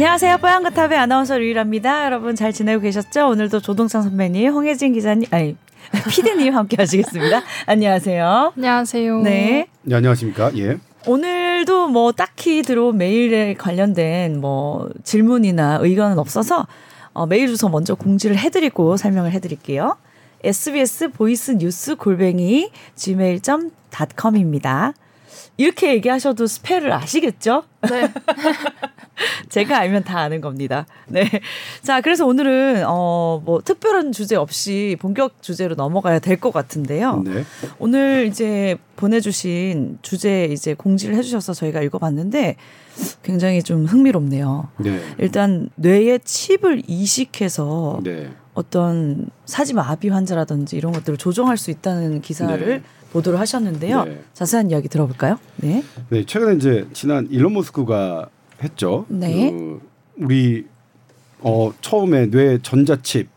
안녕하세요. 뽀얀거탑의 아나운서 류이라입니다. 여러분 잘 지내고 계셨죠? 오늘도 조동찬 선배님, 홍혜진 기자님, 아니 피디님 함께 하시겠습니다. 안녕하세요. 안녕하세요. 네. 네, 안녕하십니까? 예. 오늘도 뭐 딱히 들어온 메일에 관련된 뭐 질문이나 의견은 없어서 어, 메일 주소 먼저 공지를 해드리고 설명을 해드릴게요. sbs voice news 골뱅이 gmail.com입니다. 이렇게 얘기하셔도 스펠을 아시겠죠? 네. 제가 알면 다 아는 겁니다. 네. 자, 그래서 오늘은 어, 뭐 특별한 주제 없이 본격 주제로 넘어가야 될 것 같은데요. 네. 오늘 이제 보내주신 주제 이제 공지를 해주셔서 저희가 읽어봤는데 굉장히 좀 흥미롭네요. 네. 일단 뇌에 칩을 이식해서 네. 어떤 사지마비 환자라든지 이런 것들을 조정할 수 있다는 기사를 네. 보도를 하셨는데요. 네. 자세한 이야기 들어볼까요? 네. 네, 최근에 이제 지난 일론 머스크가 했죠. 네. 그 우리 어 처음에 뇌 전자칩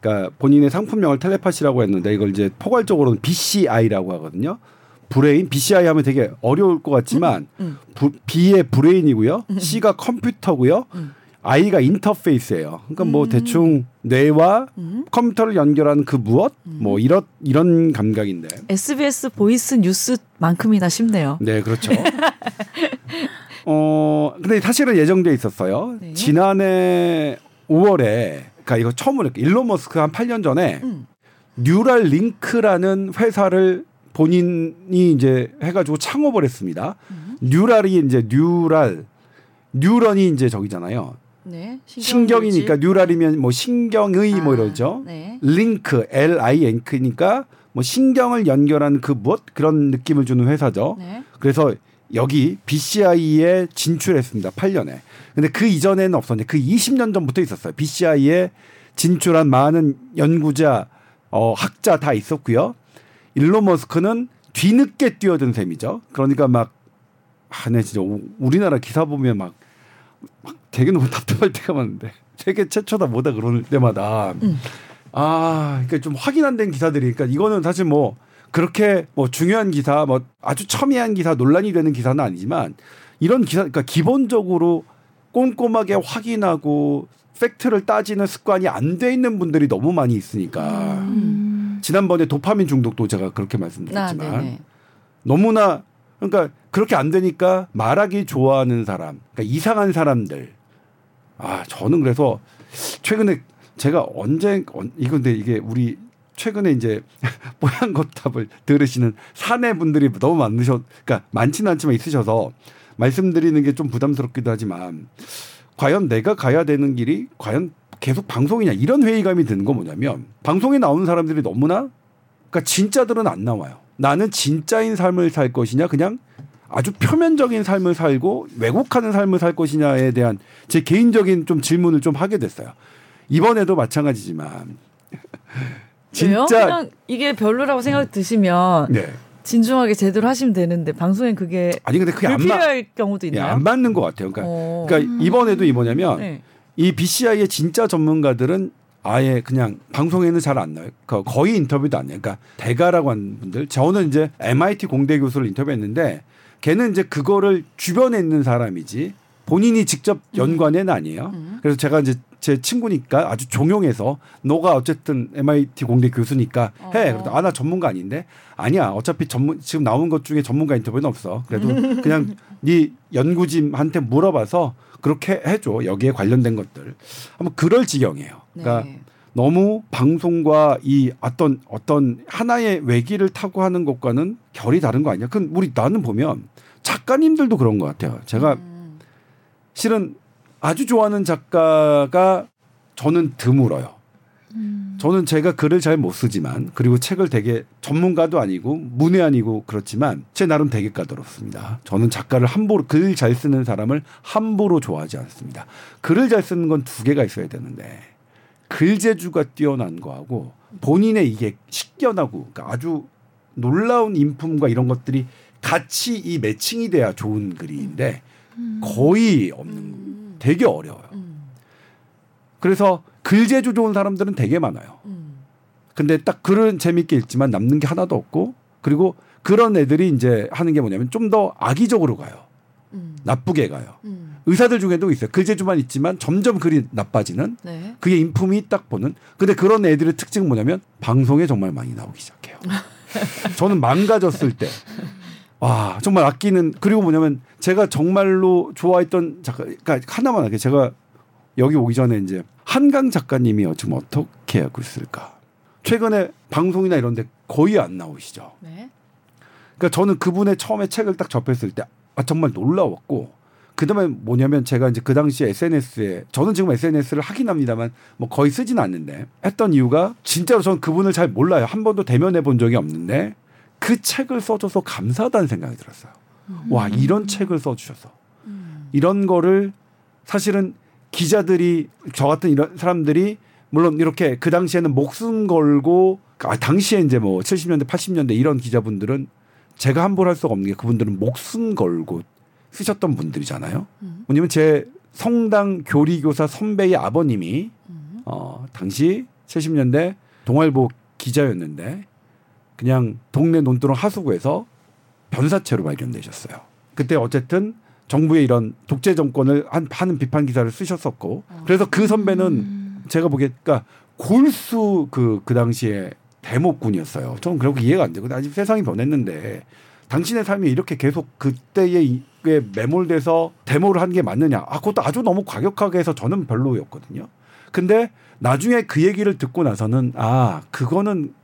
그러니까 본인의 상품명을 텔레파시라고 했는데 이걸 이제 포괄적으로는 BCI라고 하거든요. brain BCI 하면 되게 어려울 것 같지만 음. 부, B의 brain이고요. C가 컴퓨터고요. 음. I가 인터페이스예요. 그러니까 뭐 음. 대충 뇌와 음. 컴퓨터를 연결하는 그 무엇 뭐 이런 이런 감각인데. SBS voice news만큼이나 쉽네요. 네, 그렇죠. 어, 근데 사실은 예정돼 있었어요. 네. 지난해 5월에, 그러니까 이거 처음으로 일론 머스크 한 8년 전에 음. 뉴럴링크라는 회사를 본인이 이제 해가지고 창업을 했습니다. 음. neural이 이제 neural, 뉴런이 이제 저기잖아요. 네. 신경이니까 neural이면 뭐 신경의 뭐 이러죠. 네. link, L I N K니까 뭐 신경을 연결하는 그 무엇 그런 느낌을 주는 회사죠. 네. 그래서 여기 BCI에 진출했습니다. 8년에. 근데 그 이전에는 없었는데 그 20년 전부터 있었어요. BCI에 진출한 많은 연구자, 어, 학자 다 있었고요. 일론 머스크는 뒤늦게 뛰어든 셈이죠. 그러니까 막, 아, 네, 진짜 우- 우리나라 기사 보면 막, 막 되게 너무 답답할 때가 많은데. 세계 최초다 뭐다 그럴 때마다. 음. 아, 그러니까 좀 확인 안 된 기사들이, 그러니까 이거는 사실 뭐 그렇게 뭐 중요한 기사, 뭐 아주 첨예한 기사, 논란이 되는 기사는 아니지만 이런 기사, 그러니까 기본적으로 꼼꼼하게 확인하고 팩트를 따지는 습관이 안 돼 있는 분들이 너무 많이 있으니까 음. 지난번에 도파민 중독도 제가 그렇게 아, 말씀드렸지만 네네. 너무나 그러니까 그렇게 안 되니까 말하기 좋아하는 사람, 그러니까 이상한 사람들. 아 저는 그래서 최근에 제가 언제 언- 이건데 이게 우리 최근에 이제 뽀얀 거탑을 들으시는 사내 분들이 너무 많으셔, 그러니까 많지는 않지만 있으셔서 말씀드리는 게 좀 부담스럽기도 하지만 과연 내가 가야 되는 길이 과연 계속 방송이냐 이런 회의감이 드는 거 뭐냐면 방송에 나오는 사람들이 너무나 그러니까 진짜들은 안 나와요. 나는 진짜인 삶을 살 것이냐 그냥 아주 표면적인 삶을 살고 왜곡하는 삶을 살 것이냐에 대한 제 개인적인 좀 질문을 좀 하게 됐어요. 이번에도 마찬가지지만? 진짜 그냥 이게 별로라고 생각 드시면 네 진중하게 제대로 하시면 되는데 방송엔 그게 아니 근데 그게 안, 맞, 불필요할 경우도 예, 있나요? 안 맞는 것 같아요. 그러니까, 어. 그러니까 이번에도 이 뭐냐면 네. 이 BCI의 진짜 전문가들은 아예 그냥 방송에는 잘 안 나와요. 거- 거의 인터뷰도 안 해요. 그러니까 대가라고 하는 분들. 저는 이제 MIT 공대 교수를 인터뷰했는데 걔는 이제 그거를 주변에 있는 사람이지 본인이 직접 연관에는 아니에요. 음. 그래서 제가 이제 제 친구니까 아주 종용해서 너가 어쨌든 MIT 공대 교수니까 해. 어. 그래서 아나 전문가 아닌데 아니야. 어차피 전문 지금 나온 것 중에 전문가 인터뷰는 없어. 그래도 그냥 네 연구진한테 물어봐서 그렇게 해줘. 여기에 관련된 것들. 한번 그럴 지경이에요. 그러니까 네. 너무 방송과 이 어떤 어떤 하나의 외기를 타고 하는 것과는 결이 다른 거 아니야? 그 우리 나는 보면 작가님들도 그런 것 같아요. 제가 음. 실은 아주 좋아하는 작가가 저는 드물어요. 음. 저는 제가 글을 잘 못 쓰지만 그리고 책을 되게 전문가도 아니고 문외한이고 그렇지만 제 나름 되게 까다롭습니다. 저는 작가를 함부로 글 잘 쓰는 사람을 함부로 좋아하지 않습니다. 글을 잘 쓰는 건 두 개가 있어야 되는데 글 재주가 뛰어난 거하고 본인의 이게 식견하고 그러니까 아주 놀라운 인품과 이런 것들이 같이 이 매칭이 돼야 좋은 글인데 거의 없는 음. 되게 어려워요. 음. 그래서 글재주 좋은 사람들은 되게 많아요. 음. 근데 딱 글은 재밌게 읽지만 남는 게 하나도 없고 그리고 그런 애들이 이제 하는 게 뭐냐면 좀 더 악의적으로 가요. 음. 나쁘게 가요. 음. 의사들 중에도 있어요. 글재주만 있지만 점점 글이 나빠지는 네. 그게 인품이 딱 보는. 근데 그런 애들의 특징은 뭐냐면 방송에 정말 많이 나오기 시작해요. 저는 망가졌을 때. 와, 정말 아끼는 그리고 뭐냐면 제가 정말로 좋아했던 작가 그러니까 하나만 할게요. 제가 여기 오기 전에 이제 한강 작가님이 지금 어떻게 하고 있을까? 최근에 방송이나 이런 데 거의 안 나오시죠. 네. 그러니까 저는 그분의 처음에 책을 딱 접했을 때 아, 정말 놀라웠고 그다음에 뭐냐면 제가 이제 그 당시에 SNS에 저는 지금 SNS를 하긴 합니다만 뭐 거의 쓰진 않는데 했던 이유가 진짜로 저는 그분을 잘 몰라요. 한 번도 대면해 본 적이 없는데 그 책을 써줘서 감사하다는 생각이 들었어요. 와 이런 책을 써주셔서 이런 거를 사실은 기자들이 저 같은 이런 사람들이 물론 이렇게 그 당시에는 목숨 걸고 아 당시에 이제 뭐 70년대 80년대 이런 기자분들은 제가 함부로 할 수가 없는 게 그분들은 목숨 걸고 쓰셨던 분들이잖아요. 왜냐면 제 성당 교리교사 선배의 아버님이 어 당시 70년대 동아일보 기자였는데 그냥 동네 논두렁 하수구에서 변사체로 발견되셨어요. 그때 어쨌든 정부의 이런 독재 정권을 한, 하는 비판 기사를 쓰셨었고 그래서 그 선배는 제가 보기에 그러니까 골수 그, 그 당시에 대목군이었어요. 저는 그렇게 이해가 안 되고 아직 세상이 변했는데 당신의 삶이 이렇게 계속 이게 매몰돼서 데모를 한 게 맞느냐? 아, 그것도 아주 너무 과격하게 해서 저는 별로였거든요. 근데 나중에 그 얘기를 듣고 나서는 아, 그거는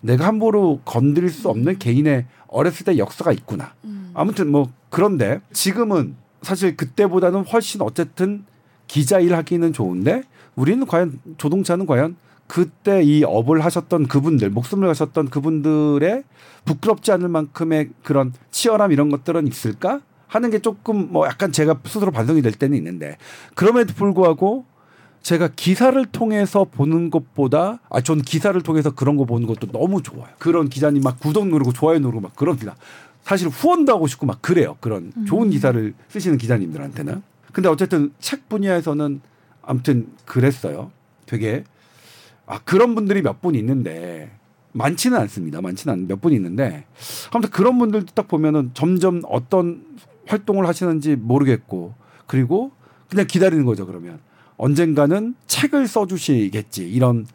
내가 함부로 건드릴 수 없는 개인의 어렸을 때 역사가 있구나. 아무튼 뭐 그런데 지금은 사실 그때보다는 훨씬 어쨌든 기자 일 하기는 좋은데 우리는 과연 조동차는 과연 그때 이 업을 하셨던 그분들 목숨을 가셨던 그분들의 부끄럽지 않을 만큼의 그런 치열함 이런 것들은 있을까 하는 게 조금 뭐 약간 제가 스스로 반성이 될 때는 있는데 그럼에도 불구하고 제가 기사를 통해서 보는 것보다 아 전 기사를 통해서 그런 거 보는 것도 너무 좋아요. 그런 기자님 막 구독 누르고 좋아요 누르고 막 그럽니다. 사실 후원도 하고 싶고 막 그래요. 그런 좋은 기사를 쓰시는 기자님들한테는. 근데 어쨌든 책 분야에서는 아무튼 그랬어요. 되게 아 그런 분들이 몇 분 있는데 많지는 않습니다. 많지는 않 몇분 있는데 아무튼 그런 분들도 딱 보면은 점점 어떤 활동을 하시는지 모르겠고 그리고 그냥 기다리는 거죠. 그러면 언젠가는 책을 써주시겠지 이런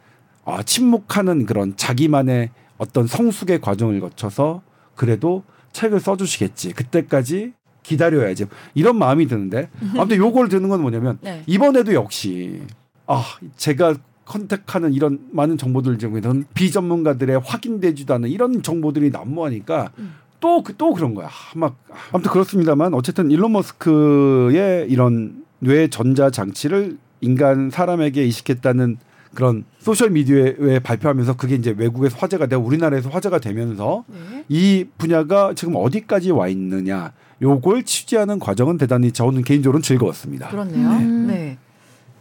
아, 침묵하는 그런 자기만의 어떤 성숙의 과정을 거쳐서 그래도 책을 써주시겠지 그때까지 기다려야지 이런 마음이 드는데 아무튼 요걸 드는 건 뭐냐면 네. 이번에도 역시 아 제가 컨택하는 이런 많은 정보들 중에는 비전문가들의 확인되지도 않은 이런 정보들이 난무하니까 또그 또 그런 거야. 아, 막 아무튼 그렇습니다만 어쨌든 일론 머스크의 이런 뇌 전자 장치를 인간 사람에게 이식했다는 그런 소셜 미디어에 발표하면서 그게 이제 외국에서 화제가 되고 우리나라에서 화제가 되면서 네. 이 분야가 지금 어디까지 와 있느냐 요걸 취재하는 과정은 대단히 저는 개인적으로는 즐거웠습니다. 그렇네요. 음. 네.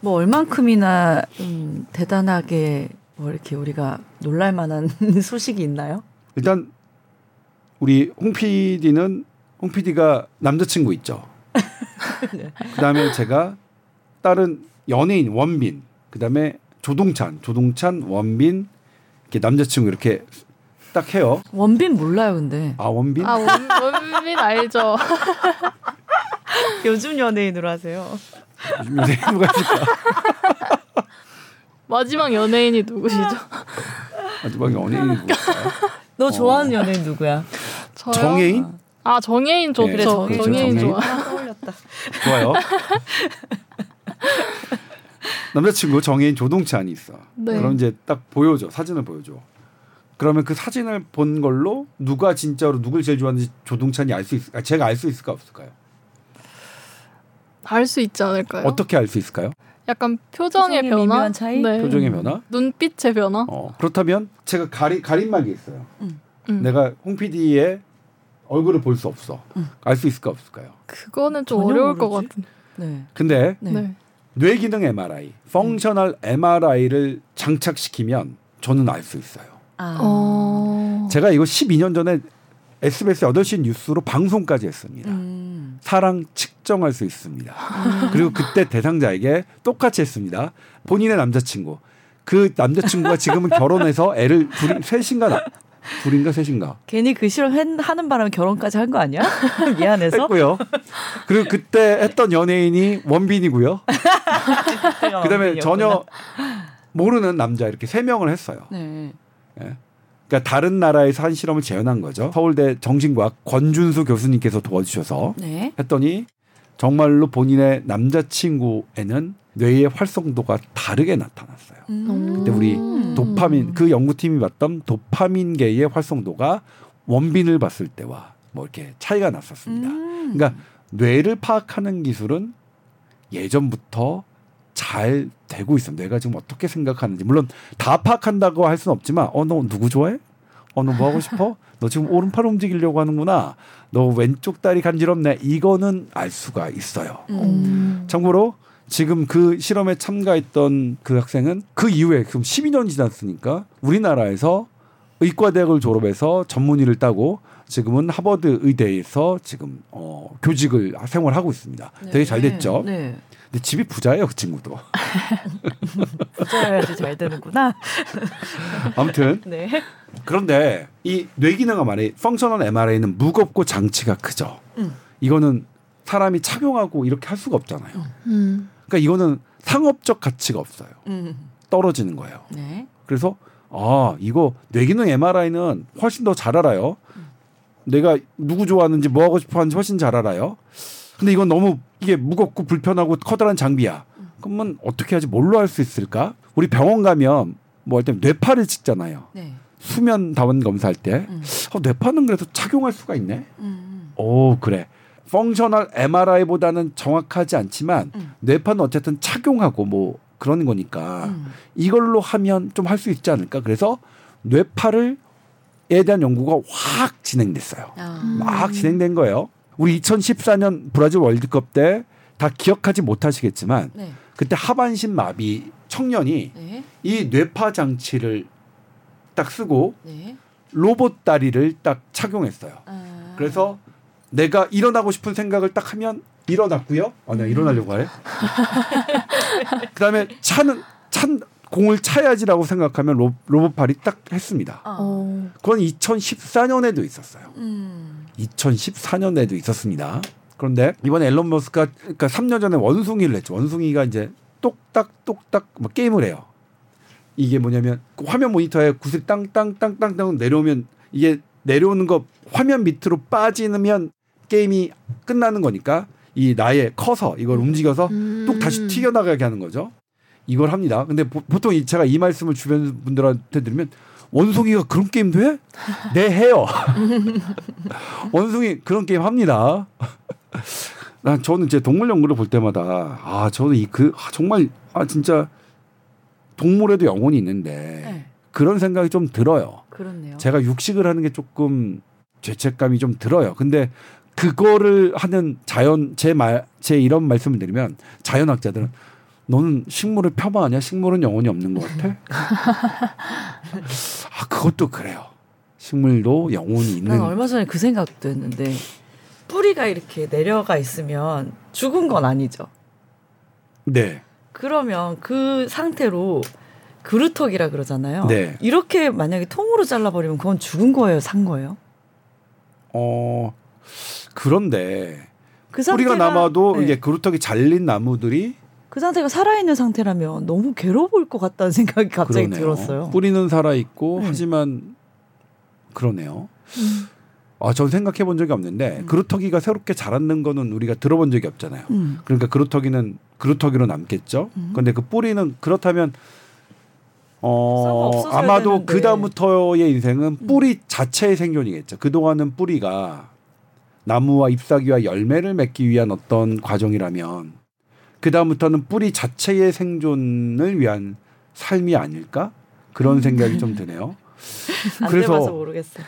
뭐 얼만큼이나 음, 대단하게 뭐 이렇게 우리가 놀랄 만한 소식이 있나요? 일단 우리 홍 PD는 홍 PD가 남자친구 있죠. 그다음에 제가 다른 연예인 원빈, 그다음에 조동찬, 조동찬, 원빈 이렇게 남자친구 이렇게 딱 해요. 원빈 몰라요, 근데 아 원빈? 아 원, 원빈 알죠. 요즘 연예인으로 하세요. 요즘 요새 누가 있을까? 마지막 연예인이 누구시죠? 마지막 연예인이 누굴까요? 너 좋아하는 연예인 누구야? 저요? 정혜인? 아 정혜인 좋죠. 네, 정혜인, 정혜인, 정혜인. 좋아. 아, 떠올렸다. 좋아요. 남자친구 정혜인 조동찬이 있어. 네. 그럼 이제 딱 보여줘 사진을 보여줘. 그러면 그 사진을 본 걸로 누가 진짜로 누굴 제일 좋아하는지 조동찬이 알 수 있, 아, 제가 알 수 있을까 없을까요? 알 수 있지 않을까요? 어떻게 알 수 있을까요? 약간 표정의 표정의 변화, 차이? 네. 표정의 변화. 눈빛의 변화. 어, 그렇다면 제가 가리 가림막이 있어요. 음. 내가 홍 PD의 얼굴을 볼 수 없어. 음. 알수 있을까 없을까요? 그거는 좀 어려울 것 모르지. 같은. 네. 근데 네. 네. 뇌기능 MRI, 펑셔널 MRI를 장착시키면 저는 알 수 있어요. 아. 어. 제가 이거 12년 전에 SBS 8시 뉴스로 방송까지 했습니다. 음. 사랑 측정할 수 있습니다. 그리고 그때 대상자에게 똑같이 했습니다. 본인의 남자친구. 그 남자친구가 지금은 결혼해서 애를 둘이 셋인가 나- 둘인가 셋인가 괜히 그 실험 했- 하는 바람에 결혼까지 한 거 아니야? 미안해서. 했고요. 그리고 그때 했던 연예인이 원빈이고요. 그다음에 전혀 모르는 남자 이렇게 세 명을 했어요. 네. 그러니까 다른 나라에서 한 실험을 재현한 거죠. 서울대 정신과학 권준수 교수님께서 도와주셔서 네. 했더니 정말로 본인의 남자친구에는 뇌의 활성도가 다르게 나타났어요. 음. 그때 우리 도파민 그 연구팀이 봤던 도파민계의 활성도가 원빈을 봤을 때와 뭐 이렇게 차이가 났었습니다. 음. 그러니까 뇌를 파악하는 기술은 예전부터 잘 되고 있어. 뇌가 지금 어떻게 생각하는지 물론 다 파악한다고 할 수는 없지만 어 너 누구 좋아해? 어 너 뭐 하고 싶어? 너 지금 오른팔 움직이려고 하는구나. 너 왼쪽 다리 간지럽네. 이거는 알 수가 있어요. 음. 참고로 지금 그 실험에 참가했던 그 학생은 그 이후에 그럼 12년 지났으니까 우리나라에서 의과대학을 졸업해서 전문의를 따고 지금은 하버드 의대에서 지금 어 교직을 생활하고 있습니다. 되게 잘 됐죠. 네. 근데 집이 부자예요, 그 친구도. 부자여야지 잘 되는구나. 아무튼 네. 그런데 이 뇌기능 MRI, 펑셔널 MRI는 무겁고 장치가 크죠. 음. 이거는 사람이 착용하고 이렇게 할 수가 없잖아요. 음. 그러니까 이거는 상업적 가치가 없어요. 음. 떨어지는 거예요. 네. 그래서 아 이거 뇌기능 MRI는 훨씬 더 잘 알아요. 내가 누구 좋아하는지 뭐 하고 싶어하는지 훨씬 잘 알아요. 근데 이건 너무 이게 무겁고 불편하고 커다란 장비야. 그러면 어떻게 하지? 뭘로 할 수 있을까? 우리 병원 가면 뭐 할 때 뇌파를 찍잖아요. 네. 수면 다원 검사할 때 음. 어, 뇌파는 그래도 착용할 수가 있네. 음. 오 그래. 펑셔널 MRI보다는 정확하지 않지만 음. 뇌파는 어쨌든 착용하고 뭐 그런 거니까 음. 이걸로 하면 좀 할 수 있지 않을까. 그래서 뇌파를 에 대한 연구가 확 진행됐어요. 아. 막 진행된 거예요. 우리 2014년 브라질 월드컵 때 다 기억하지 못하시겠지만 네. 그때 하반신 마비 청년이 네. 이 뇌파 장치를 딱 쓰고 네. 로봇 다리를 딱 착용했어요. 아. 그래서 내가 일어나고 싶은 생각을 딱 하면 일어났고요. 아, 내가 일어나려고 하래. 그다음에 차는 찬 공을 차야지라고 생각하면 로, 로봇 팔이 딱 했습니다. 아. 어. 그건 2014년에도 있었어요. 음. 2014년에도 있었습니다. 그런데 이번에 앨런 머스크가 그러니까 3년 전에 원숭이를 했죠. 원숭이가 이제 똑딱 똑딱 막 게임을 해요. 이게 뭐냐면 그 화면 모니터에 구슬 땅땅땅땅땅 내려오면 이게 내려오는 거 화면 밑으로 빠지면 게임이 끝나는 거니까 이 나의 커서 이걸 움직여서 음. 뚝 다시 튀겨나가게 하는 거죠. 이걸 합니다. 근데 보, 보통 이- 제가 이 말씀을 주변 분들한테 드리면 원숭이가 그런 게임도 해? 네 해요. 원숭이 그런 게임 합니다. 난 저는 제 동물 연구를 볼 때마다 아 저는 이그 정말 아 진짜 동물에도 영혼이 있는데 네. 그런 생각이 좀 들어요. 그렇네요. 제가 육식을 하는 게 조금 죄책감이 좀 들어요. 근데 그거를 하는 자연 제 말 제 이런 말씀을 드리면 자연학자들은 너는 식물을 폄하하냐? 식물은 영혼이 없는 것 같아. 아 그것도 그래요. 식물도 영혼이 있는. 난 얼마 전에 그 생각도 했는데 뿌리가 이렇게 내려가 있으면 죽은 건 아니죠. 네. 그러면 그 상태로 그루터기라 그러잖아요. 네. 이렇게 만약에 통으로 잘라버리면 그건 죽은 거예요, 산 거예요? 어 그런데 그 뿌리가 남아도 네. 이게 그루터기 잘린 나무들이 그 상태가 살아있는 상태라면 너무 괴로울 것 같다는 생각이 갑자기 그러네요. 들었어요. 뿌리는 살아 있고 네. 하지만 그러네요. 음. 아, 전 생각해 본 적이 없는데 음. 그루터기가 새롭게 자라는 거는 우리가 들어본 적이 없잖아요. 음. 그러니까 그루터기는 그루터기로 남겠죠. 음. 근데 그 뿌리는 그렇다면 어 아마도. 그 다음부터의 인생은 음. 뿌리 자체의 생존이겠죠. 그 동안은 뿌리가 나무와 잎사귀와 열매를 맺기 위한 어떤 과정이라면 그 다음부터는 뿌리 자체의 생존을 위한 삶이 아닐까 그런 생각이 좀 드네요. 안 그래서- 모르겠어요.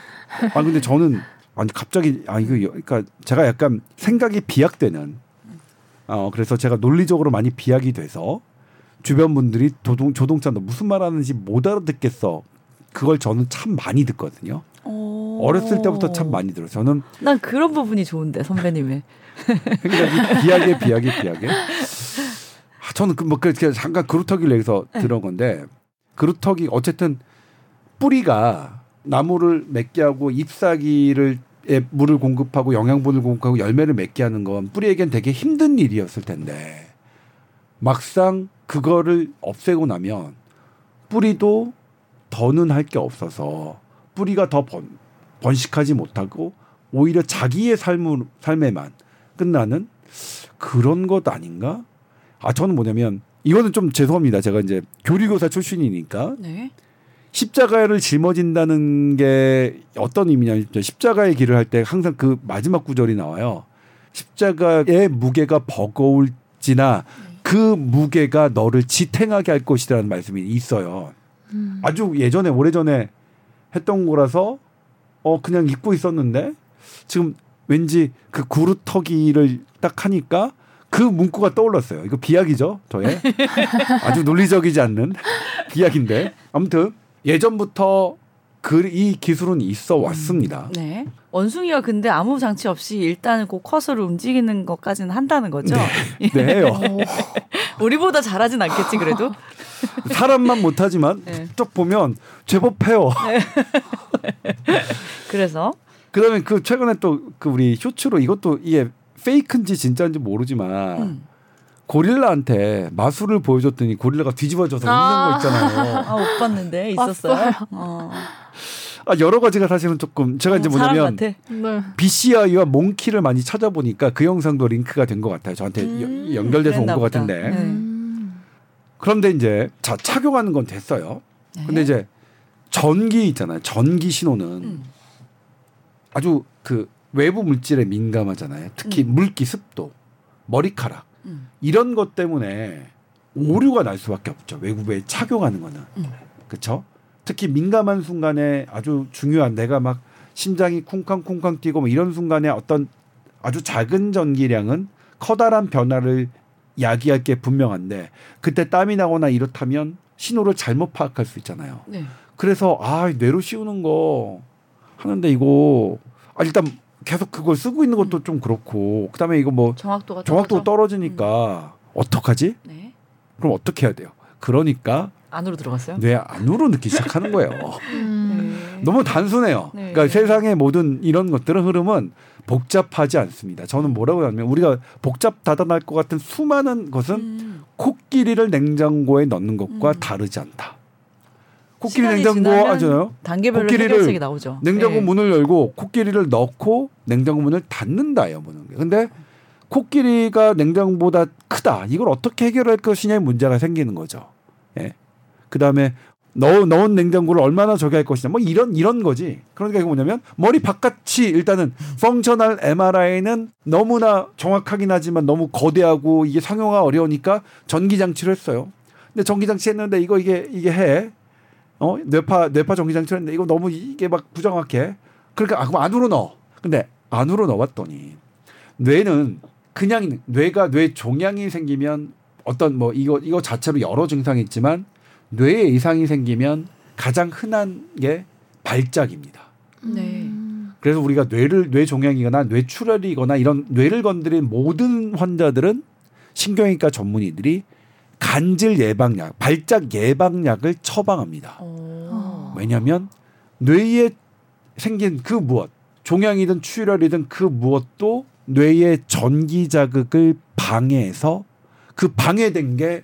아 근데 저는 아니 갑자기 아 이거 여- 그러니까 제가 약간 생각이 비약되는 어 그래서 제가 논리적으로 많이 비약이 돼서 주변 분들이 조동 조동차 너 무슨 말하는지 못 알아듣겠어. 그걸 저는 참 많이 듣거든요. 어렸을 때부터 참 많이 들어요. 저는 난 그런 부분이 좋은데 선배님의. 그러니까 이 비약에 비약에 비약에. 아, 저는 그뭐 그렇게 잠깐 그루터기를 여기서 네. 들은 건데 그루터기 어쨌든 뿌리가 나무를 맺게 하고 잎사귀를 에 물을 공급하고 영양분을 공급하고 열매를 맺게 하는 건 뿌리에겐 되게 힘든 일이었을 텐데 막상 그거를 없애고 나면 뿌리도 더는 할 게 없어서 뿌리가 더 번, 번식하지 못하고 오히려 자기의 삶을, 삶에만 끝나는 그런 것 아닌가? 아 저는 뭐냐면 이거는 좀 죄송합니다. 제가 이제 교리교사 출신이니까 네. 십자가를 짊어진다는 게 어떤 의미냐면 십자가의 길을 할 때 항상 그 마지막 구절이 나와요. 십자가의 무게가 버거울지나 그 무게가 너를 지탱하게 할 것이라는 말씀이 있어요. 음. 아주 예전에 오래전에 했던 거라서 어 그냥 잊고 있었는데 지금 왠지 그 구루터기를 딱 하니까 그 문구가 떠올랐어요. 이거 비약이죠, 저의 아주 논리적이지 않는 비약인데 아무튼 예전부터 그 이 기술은 있어 왔습니다. 네. 원숭이가 근데 아무 장치 없이 일단은 그 커서를 움직이는 것까지는 한다는 거죠. 네. 어. 우리보다 잘하진 않겠지 그래도. 사람만 못하지만 네. 쭉 보면 제법 해요. 그래서 그다음에 그 최근에 또 그 우리 쇼츠로 이것도 이게 페이크인지 진짜인지 모르지만 음. 고릴라한테 마술을 보여줬더니 고릴라가 뒤집어져서 아. 웃는 거 있잖아요. 아 못 봤는데 있었어요. 어. 아, 여러 가지가 사실은 조금 제가 이제 어, 뭐냐면. 네. BCI와 몽키를 많이 찾아보니까 그 영상도 링크가 된 것 같아요. 저한테 음, 여- 연결돼서 온 것. 같은데. 네. 음. 그런데 이제 자 착용하는 건 됐어요. 네. 근데 이제 전기 있잖아요. 전기 신호는 음. 아주 그 외부 물질에 민감하잖아요. 특히 음. 물기, 습도, 머리카락 음. 이런 것 때문에 오류가 날 수밖에 없죠. 외부에 착용하는 거는 음. 그렇죠. 특히 민감한 순간에 아주 중요한 내가 막 심장이 쿵쾅쿵쾅 뛰고 뭐 이런 순간에 어떤 아주 작은 전기량은 커다란 변화를 야기할 게 분명한데 그때 땀이 나거나 이렇다면 신호를 잘못 파악할 수 있잖아요. 네. 그래서 아 뇌로 씌우는 거 하는데 이거 아 일단 계속 그걸 쓰고 있는 것도 좀 그렇고 그다음에 이거 뭐 정확도가 정확도가 떨어져. 떨어지니까 어떡하지? 네. 그럼 어떻게 해야 돼요? 그러니까 안으로 들어갔어요. 뇌 안으로 넣기 시작하는 거예요. 음. 네. 너무 단순해요. 네. 그러니까 세상의 모든 이런 것들은 흐름은 복잡하지 않습니다. 저는 뭐라고 하냐면 우리가 복잡 다단할 것 같은 수많은 것은 음. 코끼리를 냉장고에 넣는 것과 음. 다르지 않다. 코끼리 냉장고 하잖아요. 단계별로 코끼리를 나오죠. 냉장고 네. 문을 열고 코끼리를 넣고 냉장고 문을 닫는다요, 보는 게. 근데 코끼리가 냉장고보다 크다. 이걸 어떻게 해결할 것이냐의 문제가 생기는 거죠. 예. 그다음에 넣, 넣은 냉장고를 얼마나 저기 할 것이냐. 뭐 이런 이런 거지. 그러니까 이게 뭐냐면 머리 바깥이 일단은 펑셔널 MRI는 너무나 정확하긴 하지만 너무 거대하고 이게 상용화 어려우니까 전기 장치를 했어요. 근데 전기 장치 했는데 이거 이게 이게 해. 어 뇌파 뇌파 전기 장치를 했는데 이거 너무 이게 막 부정확해. 그러니까 아 그럼 안으로 넣어. 근데 안으로 넣었더니 뇌는 그냥 뇌가 뇌 종양이 생기면 어떤 뭐 이거 이거 자체로 여러 증상이 있지만 뇌에 이상이 생기면 가장 흔한 게 발작입니다. 네. 음. 그래서 우리가 뇌를 뇌 종양이거나 뇌출혈이거나 이런 뇌를 건드린 모든 환자들은 신경외과 전문의들이 간질 예방약, 발작 예방약을 처방합니다. 어. 왜냐하면 뇌에 생긴 그 무엇, 종양이든 출혈이든 그 무엇도 뇌의 전기 자극을 방해해서 그 방해된 게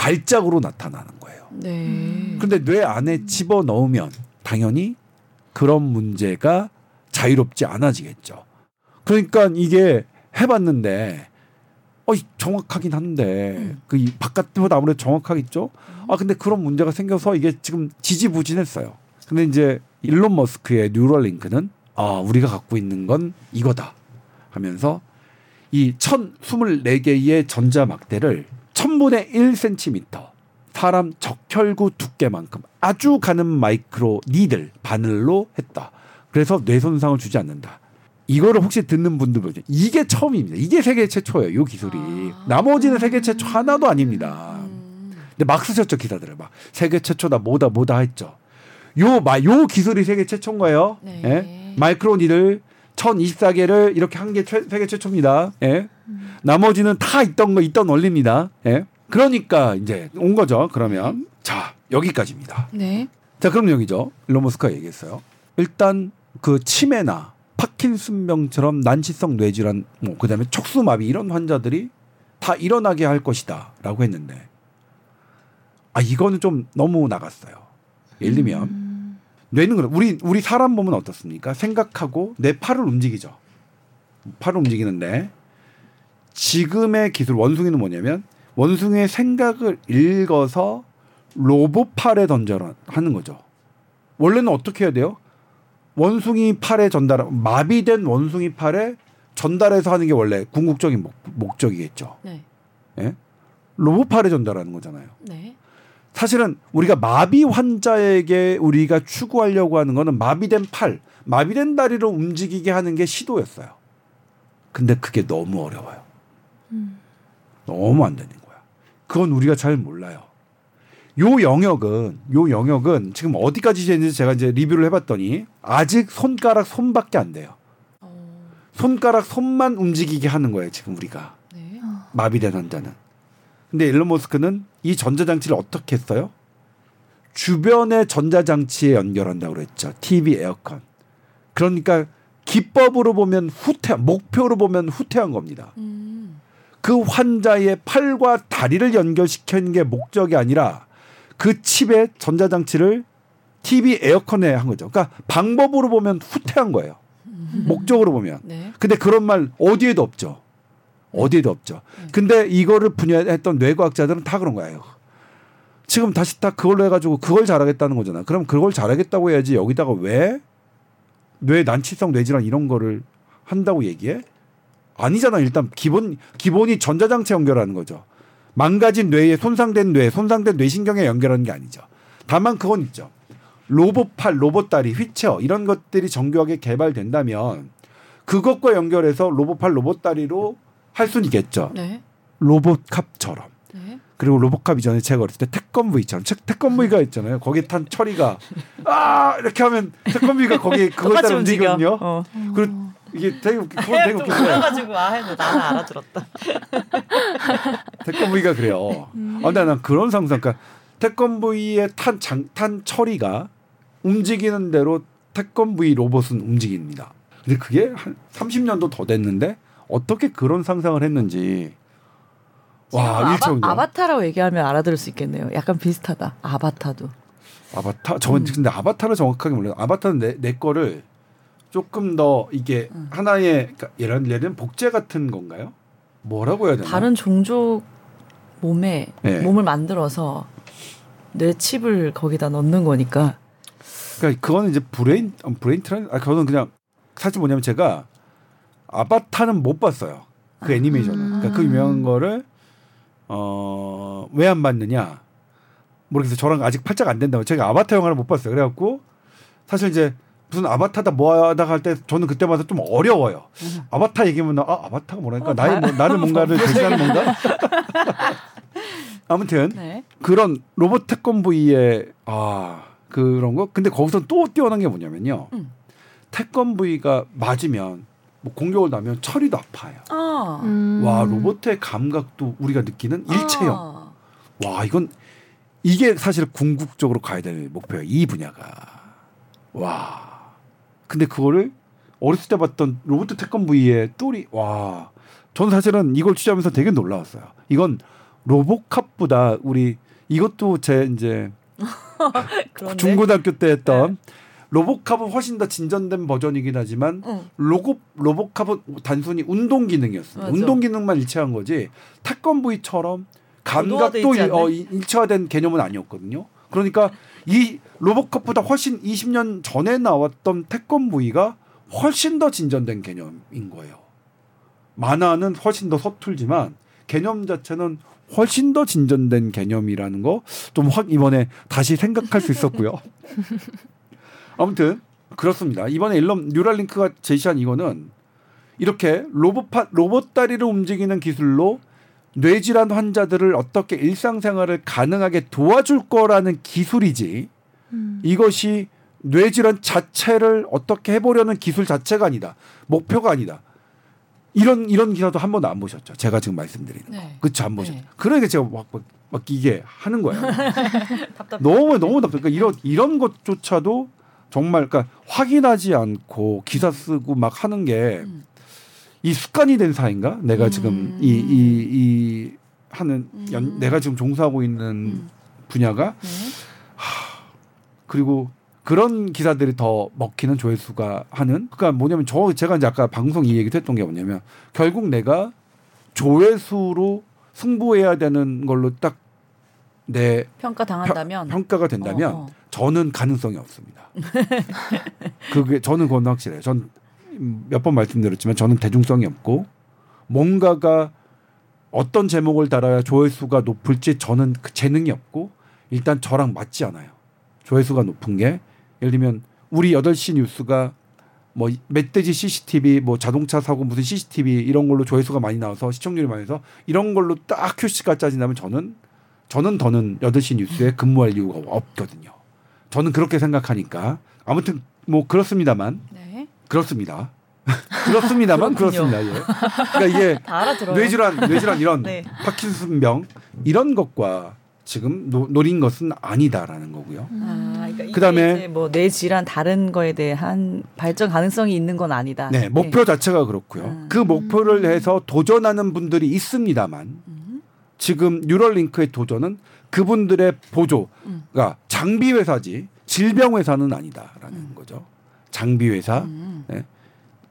발작으로 나타나는 거예요. 네. 근데 뇌 안에 집어 넣으면 당연히 그런 문제가 자유롭지 않아지겠죠. 그러니까 이게 해봤는데 어 정확하긴 한데 음. 그이 바깥보다 아무래도 정확하겠죠. 아 근데 그런 문제가 생겨서 이게 지금 지지부진했어요. 근데 이제 일론 머스크의 뉴럴링크는 아 우리가 갖고 있는 건 이거다 하면서 이 1024개의 전자 막대를 1000분의 1cm 사람 적혈구 두께만큼 아주 가는 마이크로 니들 바늘로 했다. 그래서 뇌 손상을 주지 않는다. 이거를 혹시 듣는 분들 보죠. 이게 처음입니다. 이게 세계 최초예요. 이 기술이. 아. 나머지는 세계 최초 하나도 아닙니다. 음. 근데 막 쓰셨죠 기사들을 막 세계 최초다 뭐다 뭐다 했죠. 요마요 기술이 세계 최초인 거예요. 네. 예? 마이크로 니들 1024개를 이렇게 한 게 세계 최초입니다. 예? 나머지는 다 있던 거 있던 원리입니다. 예? 그러니까 이제 온 거죠. 그러면 자 여기까지입니다. 네. 자, 그럼 여기죠. 일론 머스크가 얘기했어요. 일단 그 치매나 파킨슨병처럼 난치성 뇌질환, 뭐 그다음에 척수마비 이런 환자들이 다 일어나게 할 것이다라고 했는데 아 이거는 좀 너무 나갔어요. 예를 들면 뇌는 그래. 우리 우리 사람 몸은 어떻습니까? 생각하고 내 팔을 움직이죠. 팔을 움직이는데 지금의 기술 원숭이는 뭐냐면 원숭이의 생각을 읽어서 로봇 팔에 던져 하는 거죠. 원래는 어떻게 해야 돼요? 원숭이 팔에 전달 마비된 원숭이 팔에 전달해서 하는 게 원래 궁극적인 목, 목적이겠죠. 네. 예? 로봇 팔에 전달하는 거잖아요. 네. 사실은 우리가 마비 환자에게 우리가 추구하려고 하는 거는 마비된 팔, 마비된 다리로 움직이게 하는 게 시도였어요. 근데 그게 너무 어려워요. 너무 안 되는 거야. 그건 우리가 잘 몰라요. 요 영역은 요 영역은 지금 어디까지 되는지 제가 이제 리뷰를 해봤더니 아직 손가락 손밖에 안 돼요. 어, 손가락 손만 움직이게 하는 거예요. 지금 우리가 네. 마비된 환자는. 근데 일론 머스크는 이 전자장치를 어떻게 했어요? 주변의 전자장치에 연결한다고 그랬죠. TV, 에어컨. 그러니까 기법으로 보면 후퇴, 목표로 보면 후퇴한 겁니다. 음. 그 환자의 팔과 다리를 연결시키는 게 목적이 아니라 그 칩에 전자장치를 TV, 에어컨에 한 거죠. 그러니까 방법으로 보면 후퇴한 거예요. 목적으로 보면. 네. 근데 그런 말 어디에도 없죠. 어디에도 없죠. 근데 이거를 분야했던 뇌과학자들은 다 그런 거예요. 지금 다시 다 그걸로 해가지고 그걸 잘하겠다는 거잖아. 그럼 그걸 잘하겠다고 해야지 여기다가 왜 뇌 난치성 뇌질환 이런 거를 한다고 얘기해? 아니잖아. 일단 기본 기본이 전자장치 연결하는 거죠. 망가진 뇌에 손상된 뇌, 손상된 뇌신경에 연결하는 게 아니죠. 다만 그건 있죠. 로봇 팔, 로봇 다리, 휘체어 이런 것들이 정교하게 개발된다면 그것과 연결해서 로봇 팔, 로봇 다리로 할 수는 있겠죠. 네. 로봇캅처럼. 네. 그리고 로봇캅 이전에 제가 어렸을 때 태권브이처럼 태- 태권브이가 있잖아요. 거기에 탄 처리가 아 이렇게 하면 태권브이가 거기 그걸 따라. 움직이거든요. 어. 그리고 이게 되게 웃기, 그건 되게 또 웃겼어요. 그래가지고 아 해도 나는 알아들었다. 태권브이가 그래요. 아, 근데 난 그런 상상, 그러니까 태권브이의 탄, 장, 탄 처리가 움직이는 대로 태권브이 로봇은 움직입니다. 근데 그게 한 30년도 더 됐는데 어떻게 그런 상상을 했는지 와 아바, 아바타라고 얘기하면 알아들을 수 있겠네요. 약간 비슷하다. 아바타도. 아바타 저는 근데 아바타를 정확하게 몰라요. 아바타는 내, 내 거를 조금 더 이게 하나의 그러니까 예를 들면 복제 같은 건가요? 뭐라고 해야 되나? 다른 종족 몸에 네. 몸을 만들어서 뇌 칩을 거기다 넣는 거니까. 그러니까 그거는 이제 brain 어, brain trans 아 그거는 그냥 사실 뭐냐면 제가 아바타는 못 봤어요. 그 애니메이션은. 그러니까 그 유명한 거를 어 왜 안 봤느냐? 모르겠어요. 저랑 아직 팔짝 안 된다고. 제가 아바타 영화를 못 봤어요. 그래갖고 사실 이제 무슨 아바타다 뭐하다 할 때 저는 그때마다 좀 어려워요. 아바타 얘기하면 나, 아 아바타가 뭐라니까 나의 뭐, 나를 뭔가를 대신하는 건가? 아무튼 네. 그런 로봇 태권브이의 아 그런 거 근데 거기서 또 뛰어난 게 뭐냐면요 음. 태권브이가 맞으면 뭐 공격을 나면 처리도 아파요 아. 음. 와 로봇의 감각도 우리가 느끼는 일체형 아. 와 이건 이게 사실 궁극적으로 가야 될 목표예요 이 분야가 와 근데 그거를 어렸을 때 봤던 로봇 태권브이의 똘이 와 저는 사실은 이걸 취재하면서 되게 놀라웠어요 이건 로봇캅보다 우리 이것도 제 이제? 중고등학교 때 했던 로봇캅은 훨씬 더 진전된 버전이긴 하지만 응. 로고 로봇캅은 단순히 운동 기능이었어요. 운동 기능만 일체한 거지 태권브이처럼 고도화돼 감각도 있지 일, 어, 않나요? 일- 일체화된 개념은 아니었거든요. 그러니까 이 로봇캅보다 훨씬 20년 전에 나왔던 태권브이가 훨씬 더 진전된 개념인 거예요. 만화는 훨씬 더 서툴지만 개념 자체는 훨씬 더 진전된 개념이라는 거 좀 확 이번에 다시 생각할 수 있었고요. 아무튼 그렇습니다. 이번에 일럼 뉴랄링크가 제시한 이거는 이렇게 로봇파, 로봇 다리를 움직이는 기술로 뇌질환 환자들을 어떻게 일상생활을 가능하게 도와줄 거라는 기술이지 음. 이것이 뇌질환 자체를 어떻게 해보려는 기술 자체가 아니다. 목표가 아니다. 이런 이런 기사도 한 번도 안 보셨죠. 제가 지금 말씀드리는 거. 네. 그렇죠. 안 보셨죠. 네. 그러니까 제가 막, 막 막 이게 하는 거예요. 너무 너무 답답. 그러니까 이런 이런 것조차도 정말 그러니까 확인하지 않고 기사 쓰고 막 하는 게 이 음. 습관이 된 사인가? 내가 지금 음. 이이 이 하는 연, 음. 내가 지금 종사하고 있는 음. 분야가 네. 그리고 그런 기사들이 더 먹히는 조회수가 하는 그러니까 뭐냐면 저 제가 이제 아까 방송 이 얘기도 했던 게 뭐냐면 결국 내가 조회수로 승부해야 되는 걸로 딱 내 평가 당한다면 평 가가 된다면 어, 어. 저는 가능성이 없습니다. 그게 저는 그건 확실해요. 전 몇 번 말씀드렸지만 저는 대중성이 없고 뭔가가 어떤 제목을 달아야 조회수가 높을지 저는 그 재능이 없고 일단 저랑 맞지 않아요. 조회수가 높은 게 예를 들면 우리 8시 뉴스가 뭐 멧돼지 CCTV 뭐 자동차 사고 무슨 CCTV 이런 걸로 조회수가 많이 나와서 시청률이 많이 나서 이런 걸로 딱 큐시가 짜진다면 저는 저는 더는 8시 뉴스에 근무할 이유가 없거든요. 저는 그렇게 생각하니까 아무튼 뭐 그렇습니다만 네. 그렇습니다. 그렇습니다만. 그렇습니다. 예. 그러니까 이게. 뇌질환, 뇌질환 이런 네. 파킨슨병 이런 것과 지금 노, 노린 것은 아니다라는 거고요. 아, 그러니까 그다음에- 이제 뭐뇌 질환 다른 거에 대한 발전 가능성이 있는 건 아니다. 네, 목표 자체가 그렇고요. 음. 그 목표를 해서 도전하는 분들이 있습니다만 음. 지금 뉴럴링크의 도전은 그분들의 보조가 장비 회사지 질병 회사는 아니다라는 거죠. 장비 회사 음. 네.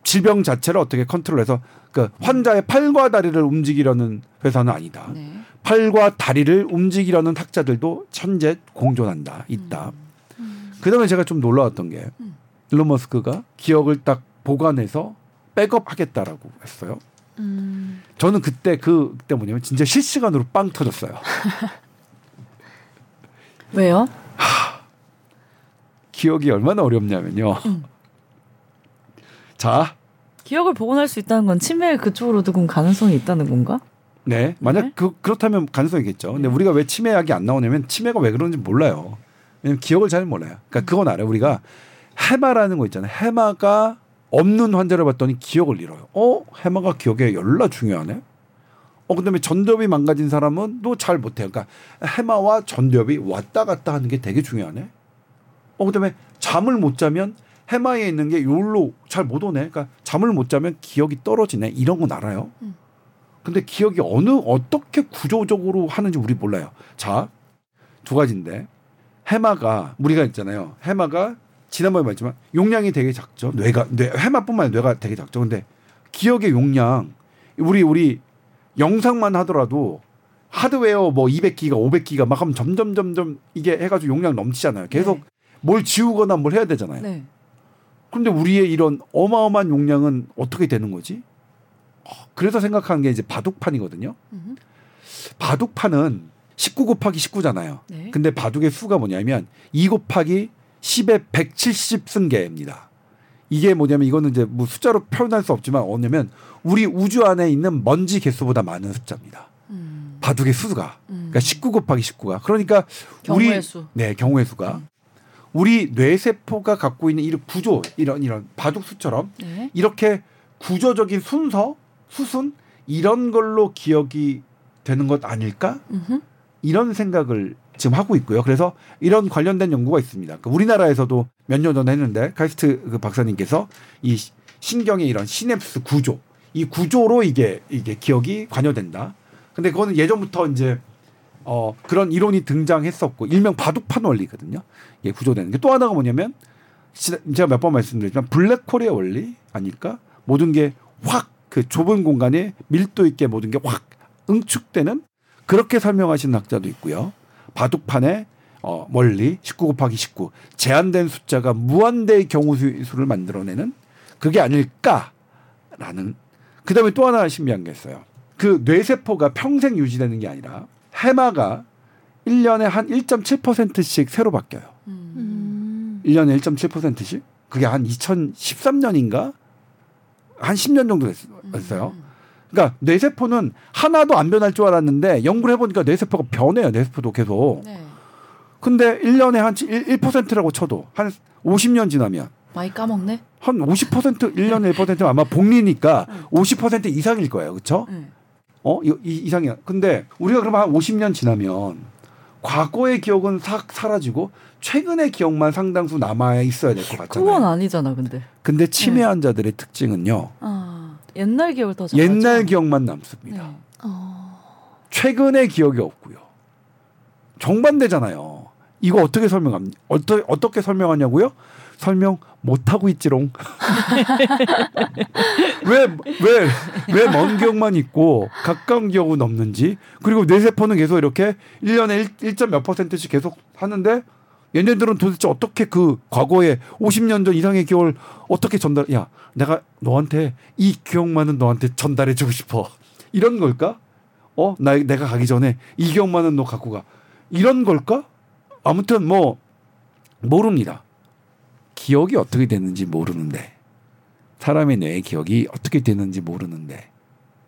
질병 자체를 어떻게 컨트롤해서 그 환자의 팔과 다리를 움직이려는 회사는 아니다. 네. 팔과 다리를 움직이려는 학자들도 현재 공존한다 있다. 그다음에 제가 좀 놀라웠던 게 음. 일론 머스크가 기억을 딱 보관해서 백업하겠다라고 했어요. 음. 저는 그때 그 그때 뭐냐면 진짜 실시간으로 빵 터졌어요. 왜요? 기억이 얼마나 어렵냐면요. 음. 자, 기억을 복원할 수 있다는 건 치매 그쪽으로도 그럼 가능성이 있다는 건가? 네 만약 네. 그 그렇다면 가능성이겠죠. 근데 우리가 왜 치매약이 안 나오냐면 치매가 왜 그런지 몰라요. 왜냐면 기억을 잘 몰라요. 그러니까 그건 알아요. 우리가 해마라는 거 있잖아요. 해마가 없는 환자를 봤더니 기억을 잃어요. 어? 해마가 기억에 열나 중요하네. 어 그다음에 전두엽이 망가진 사람은 또 잘 못해요. 그러니까 해마와 전두엽이 왔다 갔다 하는 게 되게 중요하네. 어 그다음에 잠을 못 자면 해마에 있는 게 요로 잘 못 오네. 그러니까 잠을 못 자면 기억이 떨어지네. 이런 건 알아요. 근데 기억이 어느 어떻게 구조적으로 하는지 우리 몰라요. 자, 두 가지인데 해마가 우리가 있잖아요. 해마가 지난번에 말했지만 용량이 되게 작죠. 뇌가 뇌 해마뿐만 아니라 뇌가 되게 작죠. 근데 기억의 용량 우리 우리 영상만 하더라도 하드웨어 뭐 200기가 500기가 막 하면 점점 점점 이게 해가지고 용량 넘치잖아요. 계속 네. 뭘 지우거나 뭘 해야 되잖아요. 네. 근데 우리의 이런 어마어마한 용량은 어떻게 되는 거지? 어, 그래서 생각하는 게 이제 바둑판이거든요. 음. 바둑판은 19 곱하기 19잖아요. 네. 근데 바둑의 수가 뭐냐면 2 곱하기 10의 170 승계입니다. 이게 뭐냐면 이거는 이제 뭐 숫자로 표현할 수 없지만 뭐냐면 우리 우주 안에 있는 먼지 개수보다 많은 숫자입니다. 음. 바둑의 수가. 그러니까 19 곱하기 19가. 그러니까 경우의 우리 수. 네, 경우의 수가. 우리 뇌세포가 갖고 있는 이런 구조, 이런 이런 바둑 수처럼 네. 이렇게 구조적인 순서, 수순 이런 걸로 기억이 되는 것 아닐까? 음흠. 이런 생각을 지금 하고 있고요. 그래서 이런 관련된 연구가 있습니다. 그 우리나라에서도 몇 년 전에 했는데 카이스트 그 박사님께서 이 시- 신경의 이런 시냅스 구조, 이 구조로 이게 이게 기억이 관여된다. 근데 그거는 예전부터 이제 어 그런 이론이 등장했었고 일명 바둑판 원리거든요. 이게 구조되는 게 또 하나가 뭐냐면 지- 제가 몇 번 말씀드렸지만 블랙홀의 원리 아닐까? 모든 게 확 그 좁은 공간에 밀도 있게 모든 게 확 응축되는 그렇게 설명하시는 학자도 있고요. 바둑판의 어, 원리 19 곱하기 19 제한된 숫자가 무한대의 경우 수- 수를 만들어내는 그게 아닐까라는 그다음에 또 하나 신비한 게 있어요. 그 뇌세포가 평생 유지되는 게 아니라 해마가 1년에 한 1.7%씩 새로 바뀌어요. 음. 1년에 1.7%씩? 그게 한 2013년인가? 한 10년 정도 됐- 됐어요. 그러니까 뇌세포는 하나도 안 변할 줄 알았는데 연구를 해보니까 뇌세포가 변해요. 뇌세포도 계속. 네. 근데 1년에 한 1, 1%라고 쳐도 한 50년 지나면 많이 까먹네. 한 50% 1년에 1%면 아마 복리니까 50% 이상일 거예요. 그렇죠? 네. 어 이, 이- 이상이야. 근데 우리가 그러면 한 50년 지나면 과거의 기억은 싹 사라지고 최근의 기억만 상당수 남아 있어야 될것 그건 같잖아요. 아니잖아, 근데. 근데 치매 네. 환자들의 특징은요. 아, 옛날 기억을 더 잘하죠. 옛날 기억만 남습니다. 네. 어. 최근의 기억이 없고요. 정반대잖아요. 이거 어떻게 설명합니까? 어떠, 어떻게 설명하냐고요? 설명 못 하고 있지롱. 왜왜왜 먼 기억만 있고 가까운 기억은 없는지 그리고 뇌 세포는 계속 이렇게 1년에 1. 몇 퍼센트씩 계속 하는데 얘네들은 도대체 어떻게 그 과거에 50년 전 이상의 기억을 어떻게 전달 야 내가 너한테 이 기억만은 너한테 전달해 주고 싶어 이런 걸까? 어, 나 내가 가기 전에 이 기억만은 너 갖고 가. 이런 걸까? 아무튼 뭐 모릅니다. 기억이 어떻게 되는지 모르는데 사람의 뇌의 기억이 어떻게 되는지 모르는데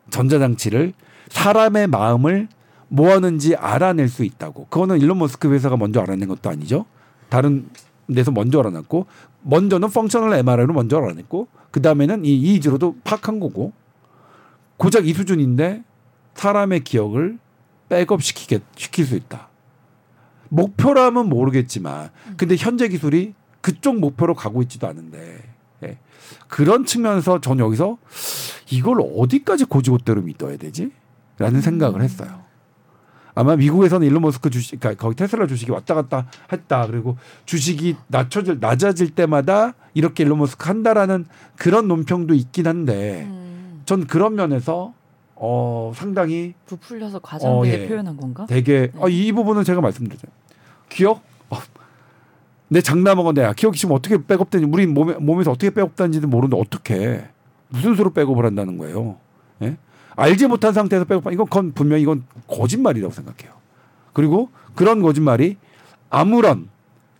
전자장치를 사람의 마음을 뭐 하는지 알아낼 수 있다고. 그거는 일론 머스크 회사가 먼저 알아낸 것도 아니죠. 다른 데서 먼저 알아냈고 먼저는 펑셔널 MRI로 먼저 알아냈고 그 다음에는 이 이지로도 파악한 거고 고작 이 수준인데 사람의 기억을 백업 시키게 시킬 수 있다. 목표라면 모르겠지만 근데 현재 기술이 그쪽 목표로 가고 있지도 않은데 예. 그런 측면에서 전 여기서 이걸 어디까지 고지고대로 믿어야 되지? 라는 생각을 했어요. 아마 미국에서는 일론 머스크 주식, 그러니까 거기 테슬라 주식이 왔다 갔다 했다. 그리고 주식이 낮춰질, 낮아질 때마다 이렇게 일론 머스크 한다라는 그런 논평도 있긴 한데 음, 전 그런 면에서 어 상당히 부풀려서 과장되게 어, 예. 표현한 건가? 되게 아, 이 부분은 제가 말씀드렸죠. 기억? 어, 내 장남하고 내가 기억이 지금 어떻게 백업되는지 우리 몸에, 몸에서 어떻게 백업되는지도 모르는데 어떻게 무슨 수로 백업을 한다는 거예요. 예? 알지 못한 상태에서 백업 이건 건 분명히 이건 거짓말이라고 생각해요. 그리고 그런 거짓말이 아무런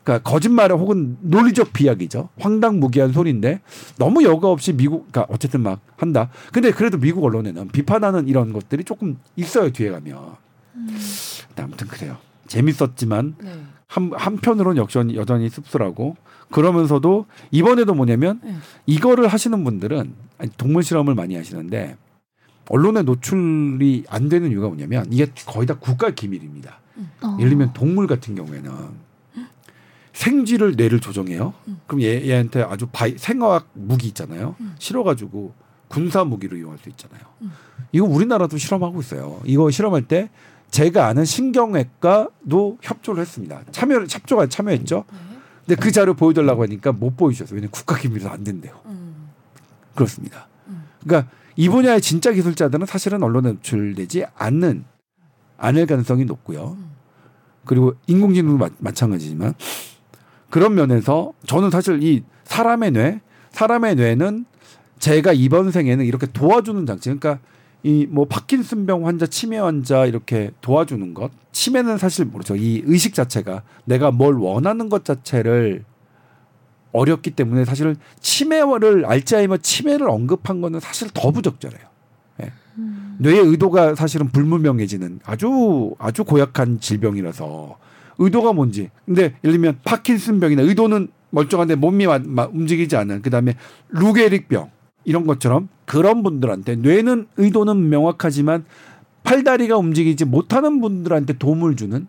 그러니까 거짓말 혹은 논리적 비약이죠. 황당무계한 소리인데 너무 여과 없이 미국 그러니까 어쨌든 막 한다. 근데 그래도 미국 언론에는 비판하는 이런 것들이 조금 있어요 뒤에 가면. 근데 아무튼 그래요. 재밌었지만 네. 한 한편으로는 여전히 여전히 씁쓸하고 그러면서도 이번에도 뭐냐면 네. 이거를 하시는 분들은 아니, 동물 실험을 많이 하시는데 언론에 노출이 안 되는 이유가 뭐냐면 이게 거의 다 국가 기밀입니다. 어. 예를 들면 동물 같은 경우에는 생쥐를 뇌를 조종해요. 그럼 얘, 얘한테 아주 바이, 생화학 무기 있잖아요. 실어가지고 군사 무기로 이용할 수 있잖아요. 이거 우리나라도 실험하고 있어요. 이거 실험할 때 제가 아는 신경외과도 협조를 했습니다. 참여를 협조가 참여했죠. 근데 그 자료 보여달라고 하니까 못 보여주셨어요. 왜냐면 국가 기밀에서 안 된대요. 음. 그렇습니다. 그러니까 이 분야의 진짜 기술자들은 사실은 언론에 노출되지 않는 않을 가능성이 높고요. 그리고 인공지능도 마, 마찬가지지만 그런 면에서 저는 사실 이 사람의 뇌, 사람의 뇌는 제가 이번 생에는 이렇게 도와주는 장치, 그러니까 이 뭐 파킨슨병 환자, 치매 환자 이렇게 도와주는 것, 치매는 사실 모르죠. 이 의식 자체가 내가 뭘 원하는 것 자체를 어렵기 때문에 사실 치매를 알츠하이머 치매를 언급한 거는 사실 더 부적절해요. 예. 뇌의 의도가 사실은 불문명해지는 아주 아주 고약한 질병이라서 의도가 뭔지. 근데 예를 들면 파킨슨병이나 의도는 멀쩡한데 몸이 마- 마- 움직이지 않는 그다음에 루게릭병 이런 것처럼 그런 분들한테 뇌는 의도는 명확하지만 팔다리가 움직이지 못하는 분들한테 도움을 주는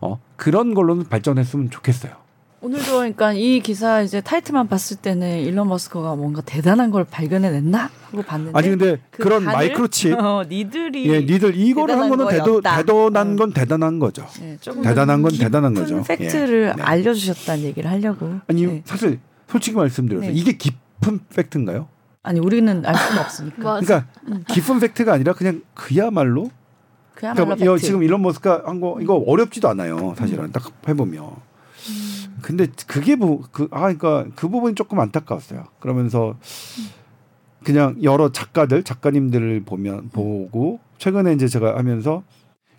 어 그런 걸로는 발전했으면 좋겠어요. 오늘도 그러니까 이 기사 이제 타이틀만 봤을 때는 일론 머스크가 뭔가 대단한 걸 발견해냈나 하고 봤는데 아니 근데 그 그런 마이크로칩 어, 니들이 예, 니들 이거를 한 거는 대도. 대단한 어. 건 대단한 거죠. 네, 대단한 건 대단한 거죠. 팩트를 예. 네. 알려주셨다는 얘기를 하려고. 아니 네. 사실 솔직히 말씀드려서 네. 이게 깊은 팩트인가요? 아니 우리는 알 수는 없으니까. 그러니까 깊은 팩트가 아니라 그냥 그야말로 그야말로 그러니까 팩트. 지금 일론 머스크가 한 거 이거 어렵지도 않아요. 사실은 딱 해보면. 근데 그게 뭐그아 그러니까 그 부분이 조금 안타까웠어요. 그러면서 그냥 여러 작가들 작가님들을 보면 보고 최근에 이제 제가 하면서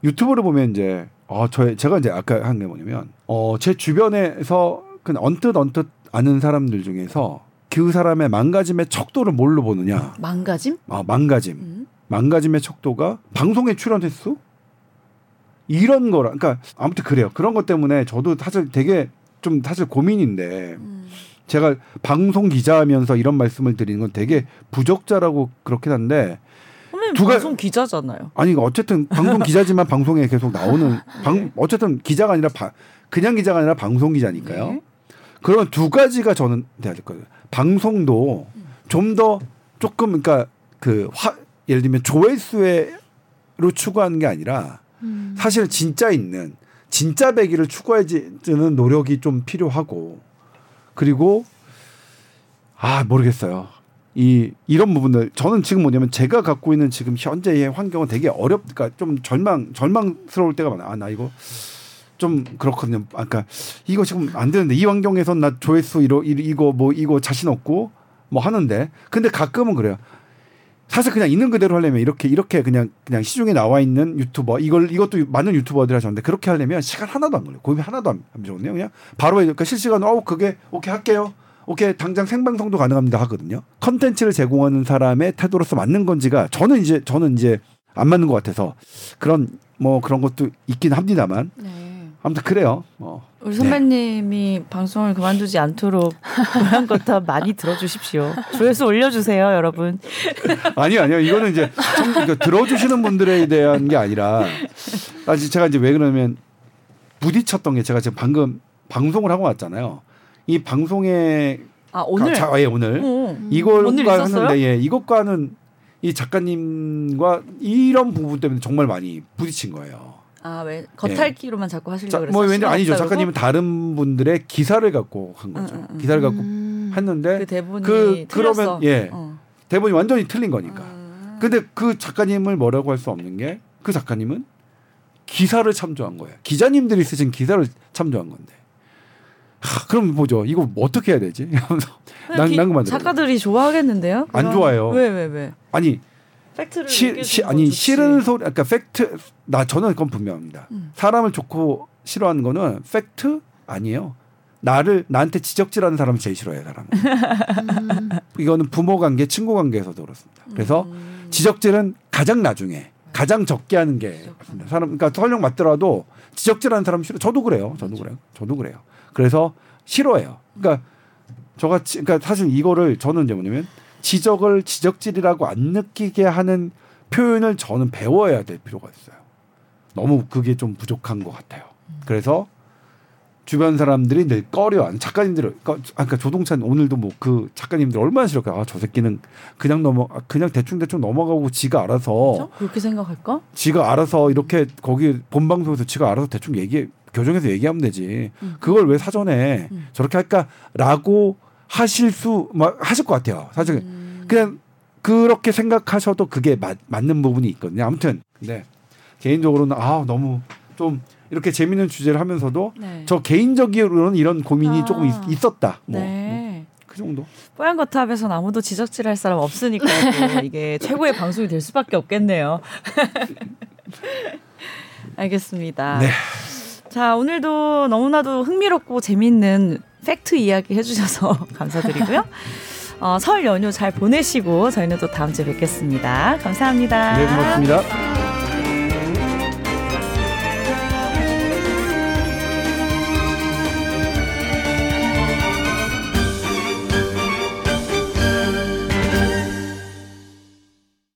유튜브를 보면 이제 어저 제가 이제 아까 한 게 뭐냐면 어제 주변에서 그냥 언뜻 언뜻 아는 사람들 중에서 그 사람의 망가짐의 척도를 뭘로 보느냐? 망가짐? 아 망가짐. 음. 망가짐의 척도가 방송에 출연 횟수 이런 거라 그러니까 아무튼 그래요 그런 것 때문에 저도 사실 되게 좀 사실 고민인데 음. 제가 방송 기자하면서 이런 말씀을 드리는 건 되게 부적자라고 그렇긴 한데 두 가- 방송 기자잖아요. 아니 어쨌든 방송 기자지만 방송에 계속 나오는 방 어쨌든 기자가 아니라 바- 그냥 기자가 아니라 방송 기자니까요. 네. 그런 두 가지가 저는 돼야 될 거예요. 방송도 좀 더 조금 그러니까 그 화, 예를 들면 조회수로 추구하는 게 아니라 음. 사실 진짜 있는 진짜 배기를 추구해지는 노력이 좀 필요하고 그리고 아 모르겠어요. 이 이런 부분들 저는 지금 뭐냐면 제가 갖고 있는 지금 현재의 환경은 되게 어렵 그러니까 좀 절망 절망스러울 때가 많아. 아나 이거 좀 그렇거든요. 아까 이거 지금 안 되는데 이 환경에선 나 조회수 이러 이- 이거 뭐 이거 자신 없고 뭐 하는데 근데 가끔은 그래요. 사실 그냥 있는 그대로 하려면 이렇게 이렇게 그냥 그냥 시중에 나와 있는 유튜버 이걸 이것도 많은 유튜버들이 하셨는데 그렇게 하려면 시간 하나도 안 걸려요. 고민 하나도 안 하거든요. 그냥 바로 그러니까 실시간으로 어 그게 오케이 할게요. 오케이 당장 생방송도 가능합니다 하거든요. 컨텐츠를 제공하는 사람의 태도로서 맞는 건지가 저는 이제 저는 이제 안 맞는 것 같아서 그런 뭐 그런 것도 있긴 합니다만 네. 아무튼 그래요. 어. 우리 선배님이 방송을 그만두지 않도록 고향 거탑 많이 들어주십시오. 조회수 올려주세요, 여러분. 아니요, 아니요. 이거는 이제 청- 그러니까 들어주시는 분들에 대한 게 아니라 아, 지- 제가 이제 왜 그러면 부딪혔던 게 제가 지금 방금 방송을 하고 왔잖아요. 이 방송에 아 오늘. 자, 예, 오늘 어. 이걸 오늘 있었어요? 하는데 예, 이것과는 이 작가님과 이런 부분 때문에 정말 많이 부딪힌 거예요. 아 왜 겉핥기로만 자꾸 하시려고 자, 그랬어요? 뭐 왠지 아니죠. 없다고? 작가님은 다른 분들의 기사를 갖고 한 거죠. 응, 응, 응. 기사를 갖고 음. 했는데 그 대본이 그- 틀렸어. 그러면, 예. 어. 대본이 완전히 틀린 거니까. 음. 근데 그 작가님을 뭐라고 할 수 없는 게 그 작가님은 기사를 참조한 거예요. 기자님들이 쓰신 기사를 참조한 건데. 하, 그럼 뭐죠? 이거 뭐 어떻게 해야 되지? 난, 기- 난 그만 작가들이 좋아하겠는데요? 안 그럼- 좋아요. 왜 왜 왜? 아니 팩트를 시, 시, 아니 건 좋지. 싫은 소리 그러니까 팩트 나 저는 그건 분명합니다. 음. 사람을 좋고 싫어하는 거는 팩트 아니에요. 나를 나한테 지적질하는 사람을 제일 싫어해요, 사람. 음. 이거는 부모 관계, 친구 관계에서도 그렇습니다. 그래서 음. 지적질은 가장 나중에 가장 적게 하는 게 맞습니다. 사람 그러니까 설령 맞더라도 지적질하는 사람 싫어. 저도 그래요. 저도 그래요. 저도 그래요. 그래서 싫어해요. 그러니까 저같이 그러니까 사실 이거를 저는 이제 뭐냐면 지적을 지적질이라고 안 느끼게 하는 표현을 저는 배워야 될 필요가 있어요. 너무 그게 좀 부족한 것 같아요. 그래서 주변 사람들이 늘 꺼려하는 작가님들, 그러니까 아까 조동찬 오늘도 뭐 그 작가님들 얼마나 싫을까? 아, 저 새끼는 그냥 넘어, 아, 그냥 대충 대충 넘어가고 지가 알아서 그렇죠? 그렇게 생각할까? 지가 알아서 이렇게 거기 본 방송에서 지가 알아서 대충 얘기 교정해서 얘기하면 되지. 음. 그걸 왜 사전에 음. 저렇게 할까라고 하실 수막 하실 것 같아요. 사실 음. 그냥 그렇게 생각하셔도 그게 맞, 맞는 부분이 있거든요. 아무튼 근데 개인적으로는 아 너무 좀 이렇게 재밌는 주제를 하면서도 네. 저 개인적으로는 이런 고민이 아. 조금 있, 있었다. 뭐, 네. 그 정도. 뽀얀 거탑에선 아무도 지적질할 사람 없으니까 또 이게 최고의 방송이 될 수밖에 없겠네요. 알겠습니다. 네. 자 오늘도 너무나도 흥미롭고 재밌는 팩트 이야기 해주셔서 감사드리고요. 어, 설 연휴 잘 보내시고 저희는 또 다음 주에 뵙겠습니다. 감사합니다. 네, 고맙습니다.